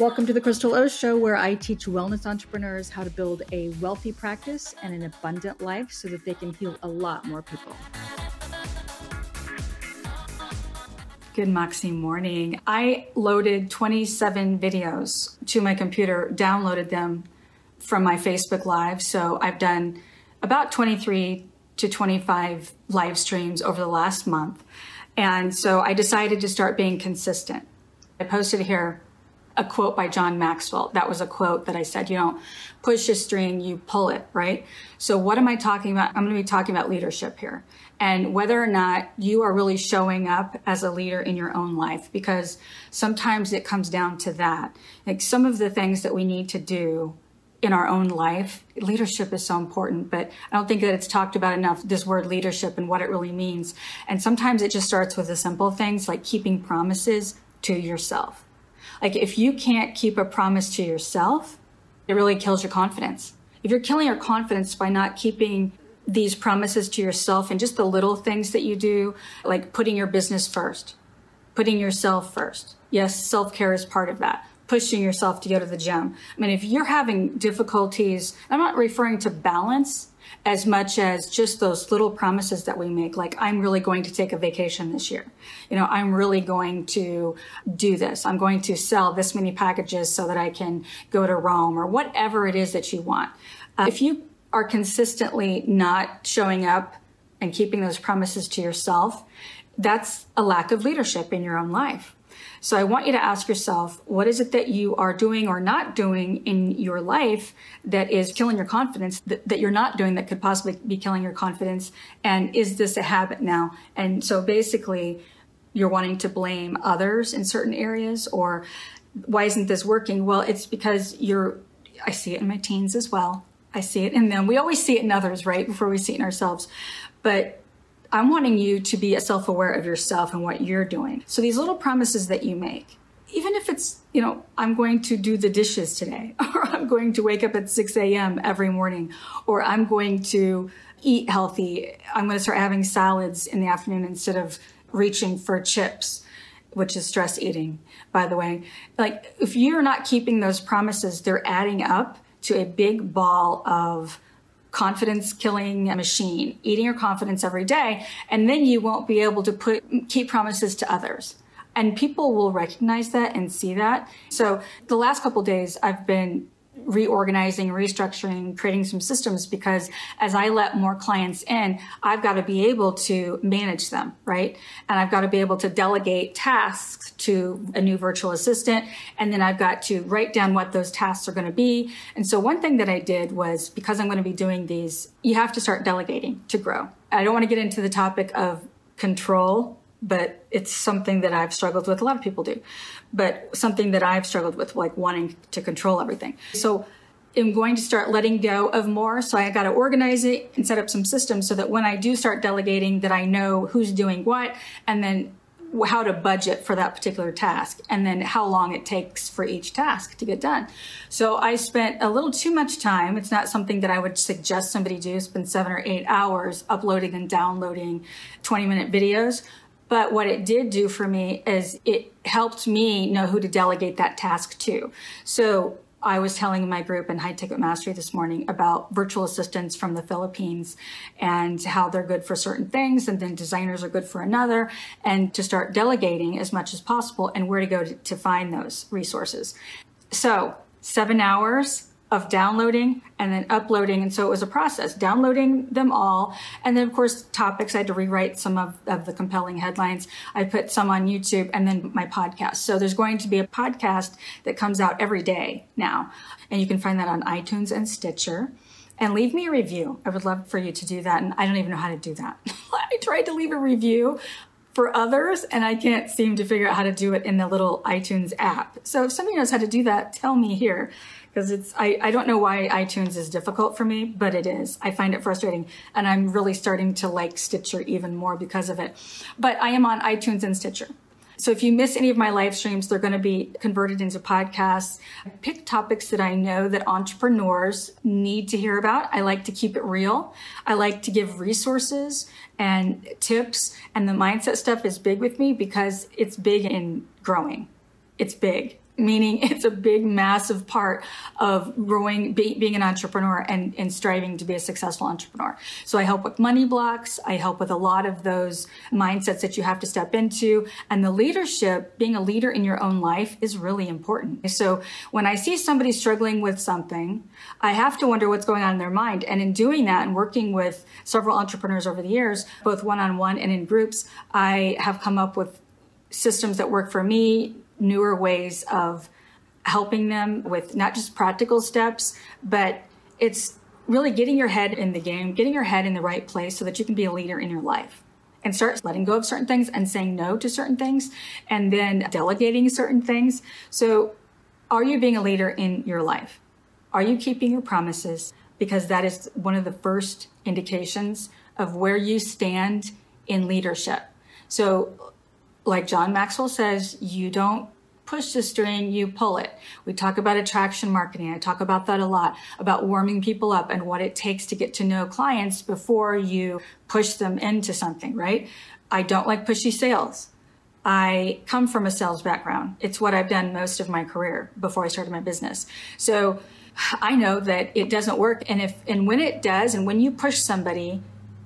Welcome to the Crystal O Show, where I teach wellness entrepreneurs how to build a wealthy practice and an abundant life so that they can heal a lot more people. Good Moxie morning. I loaded 27 videos to my computer, downloaded them from my Facebook Live. So I've done about 23 to 25 live streams over the last month. And so I decided to start being consistent. I posted here a quote by John Maxwell. That was a quote that I said, you don't push a string, you pull it, right? So what am I talking about? I'm going to be talking about leadership here and whether or not you are really showing up as a leader in your own life, because sometimes it comes down to that. Like some of the things that we need to do in our own life, leadership is so important, but I don't think that it's talked about enough, this word leadership and what it really means. And sometimes it just starts with the simple things like keeping promises to yourself like if you can't keep a promise to yourself, it really kills your confidence. If you're killing your confidence by not keeping these promises to yourself and just the little things that you do, like putting your business first, putting yourself first. Yes, self care is part of that. Pushing yourself to go to the gym. I mean, if you're having difficulties, I'm not referring to balance as much as just those little promises that we make like i'm really going to take a vacation this year. You know i'm really going to do this. I'm going to sell this many packages so that i can go to rome or whatever it is that you want. Uh, if you are consistently not showing up and keeping those promises to yourself that's a lack of leadership in your own life so I want you to ask yourself, what is it that you are doing or not doing in your life that is killing your confidence, that, that, you're not doing that could possibly be killing your confidence? And is this a habit now? And so basically, you're wanting to blame others in certain areas or why isn't this working? Well, it's because you're, I see it in my teens as well. I see it in them. We always see it in others, right? Before we see it in ourselves. But I'm wanting you to be self aware of yourself and what you're doing. So these little promises that you make, even if it's, you know, I'm going to do the dishes today, or I'm going to wake up at 6 a.m. every morning, or I'm going to eat healthy, I'm going to start having salads in the afternoon instead of reaching for chips, which is stress eating, by the way. Like, if you're not keeping those promises, they're adding up to a big ball of confidence killing machine, eating your confidence every day. And then you won't be able to put, keep promises to others. And people will recognize that and see that. So the last couple days I've been reorganizing, restructuring, creating some systems because as I let more clients in, I've got to be able to manage them, right? And I've got to be able to delegate tasks to a new virtual assistant. And then I've got to write down what those tasks are going to be. And so one thing that I did was because I'm going to be doing these, you have to start delegating to grow. I don't want to get into the topic of control but it's something that I've struggled with. A lot of people do, but something that I've struggled with, like wanting to control everything. So I'm going to start letting go of more. So I got to organize it and set up some systems so that when I do start delegating, that I know who's doing what, and then how to budget for that particular task and then how long it takes for each task to get done. So I spent a little too much time. It's not something that I would suggest somebody do, spend seven or eight hours uploading and downloading 20 minute videos. But what it did do for me is it helped me know who to delegate that task to. So I was telling my group in High Ticket Mastery this morning about virtual assistants from the Philippines and how they're good for certain things and then designers are good for another and to start delegating as much as possible and where to go to, to find those resources. So seven hours of downloading and then uploading. And so it was a process, downloading them all. And then, of course, topics, I had to rewrite some of, of the compelling headlines. I put some on YouTube and then my podcast. So there's going to be a podcast that comes out every day now. And you can find that on iTunes and Stitcher. And leave me a review. I would love for you to do that. And I don't even know how to do that. I tried to leave a review for others and I can't seem to figure out how to do it in the little iTunes app. So if somebody knows how to do that, tell me here because it's I, I don't know why iTunes is difficult for me, but it is. I find it frustrating, and I'm really starting to like Stitcher even more because of it. But I am on iTunes and Stitcher. So if you miss any of my live streams, they're going to be converted into podcasts. I pick topics that I know that entrepreneurs need to hear about. I like to keep it real. I like to give resources and tips and the mindset stuff is big with me because it's big in growing. It's big meaning it's a big, massive part of growing, be, being an entrepreneur and, and striving to be a successful entrepreneur. So I help with money blocks. I help with a lot of those mindsets that you have to step into. And the leadership, being a leader in your own life is really important. So when I see somebody struggling with something, I have to wonder what's going on in their mind. And in doing that and working with several entrepreneurs over the years, both one on one and in groups, I have come up with systems that work for me, newer ways of helping them with not just practical steps, but it's really getting your head in the game, getting your head in the right place so that you can be a leader in your life and start letting go of certain things and saying no to certain things and then delegating certain things. So, are you being a leader in your life? Are you keeping your promises? Because that is one of the first indications of where you stand in leadership. So, like John Maxwell says, you don't push the string, you pull it. We talk about attraction marketing. I talk about that a lot, about warming people up and what it takes to get to know clients before you push them into something, right? I don't like pushy sales. I come from a sales background. It's what I've done most of my career before I started my business. So I know that it doesn't work. And if, and when it does, and when you push somebody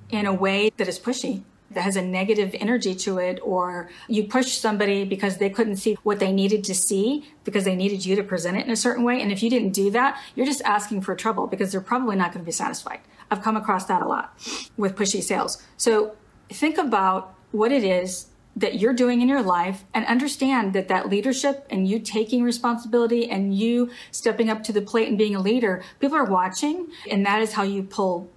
in a way that is pushy, that has a negative energy to it, or you push somebody because they couldn't see what they needed to see because they needed you to present it in a certain way. And if you didn't do that, you're just asking for trouble because they're probably not going to be satisfied. I've come across that a lot with pushy sales. So think about what it is that you're doing in your life and understand that that leadership and you taking responsibility and you stepping up to the plate and being a leader, people are watching and that is how you pull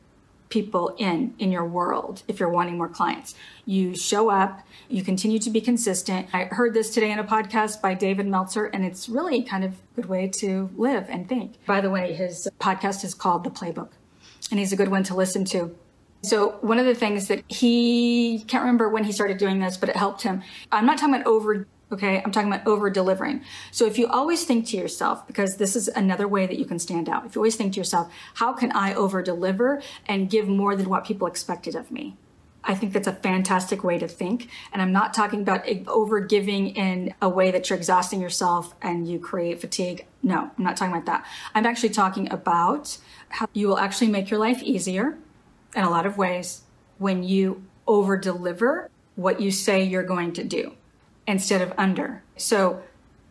people in in your world if you're wanting more clients. You show up you continue to be consistent. I heard this today in a podcast by david meltzer and it's really kind of a good way to live and think. By the way his podcast is called the playbook and he's a good one to listen to. So one of the things that he can't remember when he started doing this but it helped him. I'm not talking about over Okay. I'm talking about over delivering. So if you always think to yourself, because this is another way that you can stand out. If you always think to yourself, how can I over deliver and give more than what people expected of me? I think that's a fantastic way to think. And I'm not talking about over giving in a way that you're exhausting yourself and you create fatigue. No, I'm not talking about that. I'm actually talking about how you will actually make your life easier in a lot of ways when you over deliver what you say you're going to do instead of under. So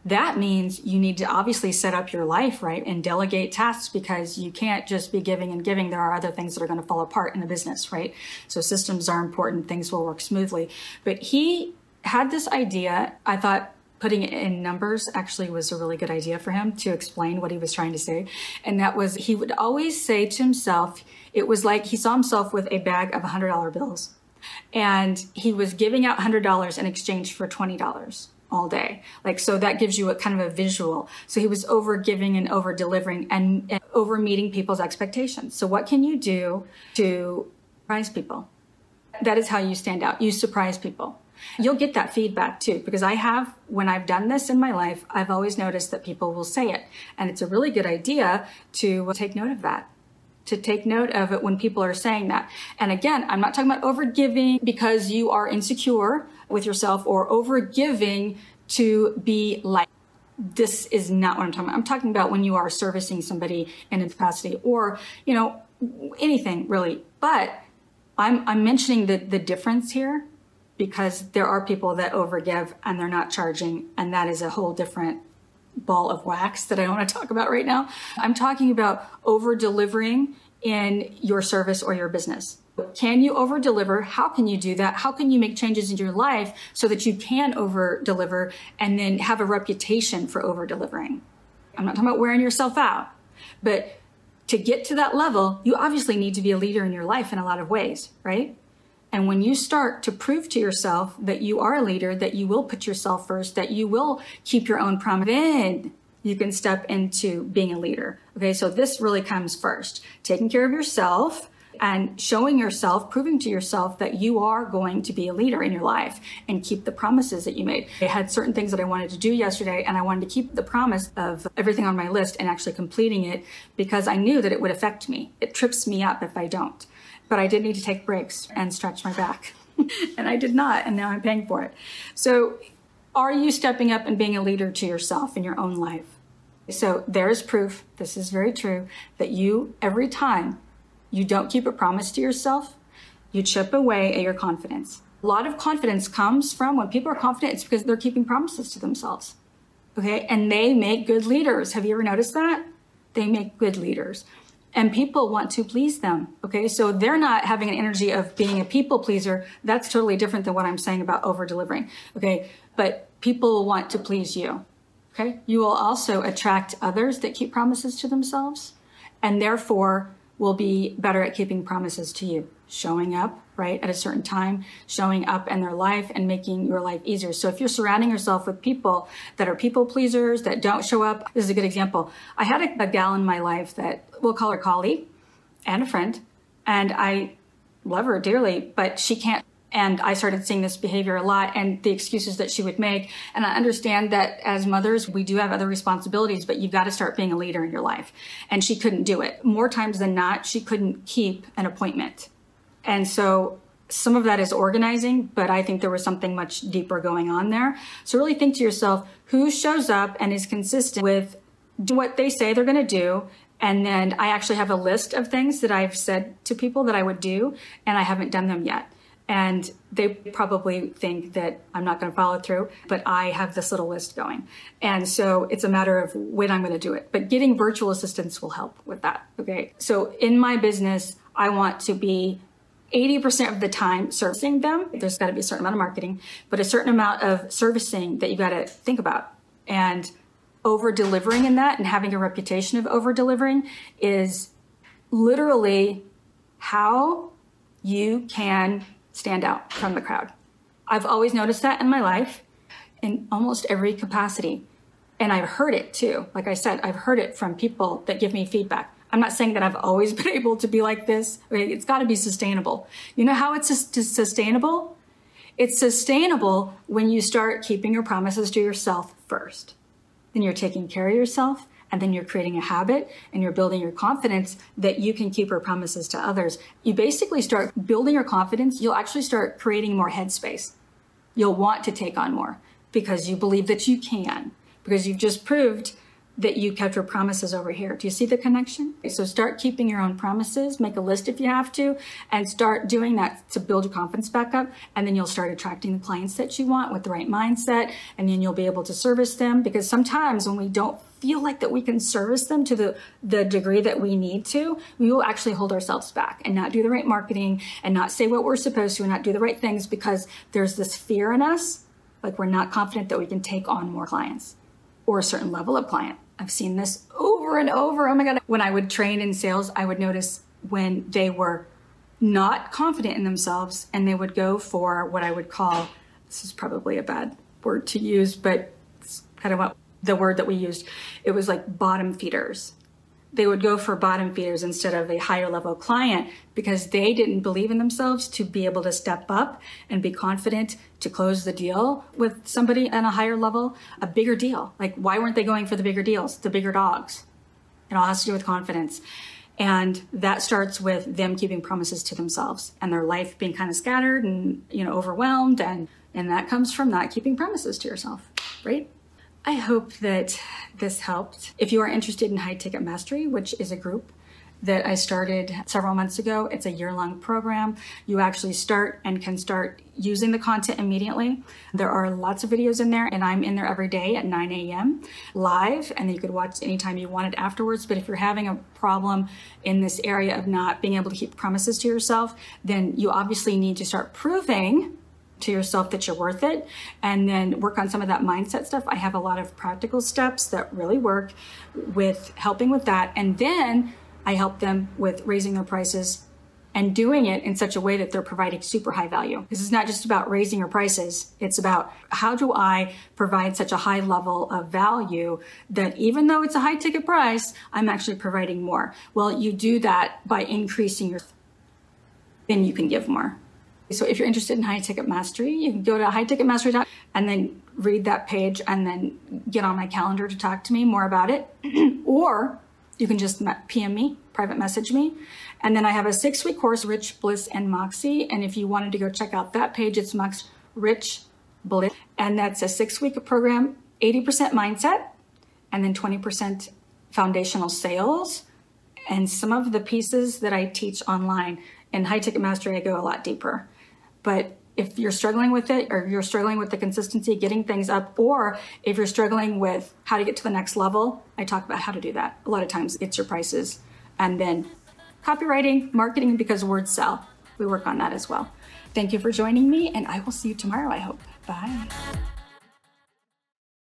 that means you need to obviously set up your life, right? And delegate tasks because you can't just be giving and giving. There are other things that are going to fall apart in the business, right? So systems are important. Things will work smoothly. But he had this idea. I thought putting it in numbers actually was a really good idea for him to explain what he was trying to say. And that was he would always say to himself, it was like he saw himself with a bag of $100 bills and he was giving out $100 in exchange for $20 all day. Like, so that gives you a kind of a visual. So he was over giving and over delivering and, and over meeting people's expectations. So what can you do to surprise people? That is how you stand out. You surprise people. You'll get that feedback too, because I have, when I've done this in my life, I've always noticed that people will say it. And it's a really good idea to take note of that to take note of it when people are saying that. And again, I'm not talking about overgiving because you are insecure with yourself or overgiving to be like. This is not what I'm talking about. I'm talking about when you are servicing somebody in a capacity or, you know, anything really. But I'm, I'm mentioning the, the difference here because there are people that overgive and they're not charging. And that is a whole different ball of wax that I don't want to talk about right now. I'm talking about over delivering in your service or your business. Can you over deliver? How can you do that? How can you make changes in your life so that you can over deliver and then have a reputation for over delivering? I'm not talking about wearing yourself out, but to get to that level, you obviously need to be a leader in your life in a lot of ways, right? And when you start to prove to yourself that you are a leader, that you will put yourself first, that you will keep your own promise, then you can step into being a leader. Okay, so this really comes first taking care of yourself and showing yourself, proving to yourself that you are going to be a leader in your life and keep the promises that you made. I had certain things that I wanted to do yesterday, and I wanted to keep the promise of everything on my list and actually completing it because I knew that it would affect me. It trips me up if I don't but I did need to take breaks and stretch my back. and I did not, and now I'm paying for it. So Are you stepping up and being a leader to yourself in your own life? So there's proof, this is very true, that you, every time you don't keep a promise to yourself, you chip away at your confidence. A lot of confidence comes from when people are confident, it's because they're keeping promises to themselves. Okay. And they make good leaders. Have you ever noticed that? They make good leaders. And people want to please them. Okay. So they're not having an energy of being a people pleaser. That's totally different than what I'm saying about over delivering. Okay. But people want to please you. Okay. You will also attract others that keep promises to themselves and therefore will be better at keeping promises to you, showing up, right, at a certain time, showing up in their life and making your life easier. So if you're surrounding yourself with people that are people pleasers, that don't show up, this is a good example. I had a, a gal in my life that we'll call her colleague and a friend, and I love her dearly, but she can't and I started seeing this behavior a lot and the excuses that she would make. And I understand that as mothers, we do have other responsibilities, but you've got to start being a leader in your life. And she couldn't do it. More times than not, she couldn't keep an appointment. And so some of that is organizing, but I think there was something much deeper going on there. So really think to yourself, who shows up and is consistent with what they say they're going to do and then I actually have a list of things that I've said to people that I would do, and I haven't done them yet. And they probably think that I'm not going to follow through, but I have this little list going. And so it's a matter of when I'm going to do it. But getting virtual assistants will help with that. Okay. So in my business, I want to be 80% of the time servicing them. There's got to be a certain amount of marketing, but a certain amount of servicing that you got to think about. And over delivering in that and having a reputation of over delivering is literally how you can stand out from the crowd. I've always noticed that in my life in almost every capacity. And I've heard it too. Like I said, I've heard it from people that give me feedback. I'm not saying that I've always been able to be like this. It's got to be sustainable. You know how it's sustainable? It's sustainable when you start keeping your promises to yourself first. Then you're taking care of yourself and then you're creating a habit and you're building your confidence that you can keep your promises to others. You basically start building your confidence. You'll actually start creating more headspace. You'll want to take on more because you believe that you can, because you've just proved that you kept your promises over here. Do you see the connection? So start keeping your own promises, make a list if you have to, and start doing that to build your confidence back up. And then you'll start attracting the clients that you want with the right mindset. And then you'll be able to service them because sometimes when we don't feel like that we can service them to the, the degree that we need to, we will actually hold ourselves back and not do the right marketing and not say what we're supposed to and not do the right things because there's this fear in us. Like we're not confident that we can take on more clients or a certain level of client. I've seen this over and over. Oh my God. When I would train in sales, I would notice when they were not confident in themselves and they would go for what I would call this is probably a bad word to use, but it's kind of what the word that we used. It was like bottom feeders they would go for bottom feeders instead of a higher level client because they didn't believe in themselves to be able to step up and be confident to close the deal with somebody on a higher level, a bigger deal. Like, why weren't they going for the bigger deals, the bigger dogs? It all has to do with confidence. And that starts with them keeping promises to themselves and their life being kind of scattered and, you know, overwhelmed. And, and that comes from not keeping promises to yourself, right? I hope that this helped. If you are interested in High Ticket Mastery, which is a group that I started several months ago, it's a year long program. You actually start and can start using the content immediately. There are lots of videos in there, and I'm in there every day at 9 a.m. live, and you could watch anytime you wanted afterwards. But if you're having a problem in this area of not being able to keep promises to yourself, then you obviously need to start proving to yourself that you're worth it and then work on some of that mindset stuff. I have a lot of practical steps that really work with helping with that. And then I help them with raising their prices and doing it in such a way that they're providing super high value. This is not just about raising your prices. It's about how do I provide such a high level of value that even though it's a high ticket price, I'm actually providing more. Well, you do that by increasing your, then you can give more. So if you're interested in high ticket mastery, you can go to highticketmastery.com and then read that page and then get on my calendar to talk to me more about it. or you can just PM me, private message me. And then I have a six week course, Rich, Bliss, and Moxie. And if you wanted to go check out that page, it's Mox Rich Bliss. And that's a six week program, 80% mindset, and then 20% foundational sales. And some of the pieces that I teach online in high ticket mastery, I go a lot deeper. But if you're struggling with it or you're struggling with the consistency getting things up or if you're struggling with how to get to the next level i talk about how to do that. A lot of times it's your prices. And then copywriting marketing because words sell. We work on that as well. Thank you for joining me and i will see you tomorrow i hope. Bye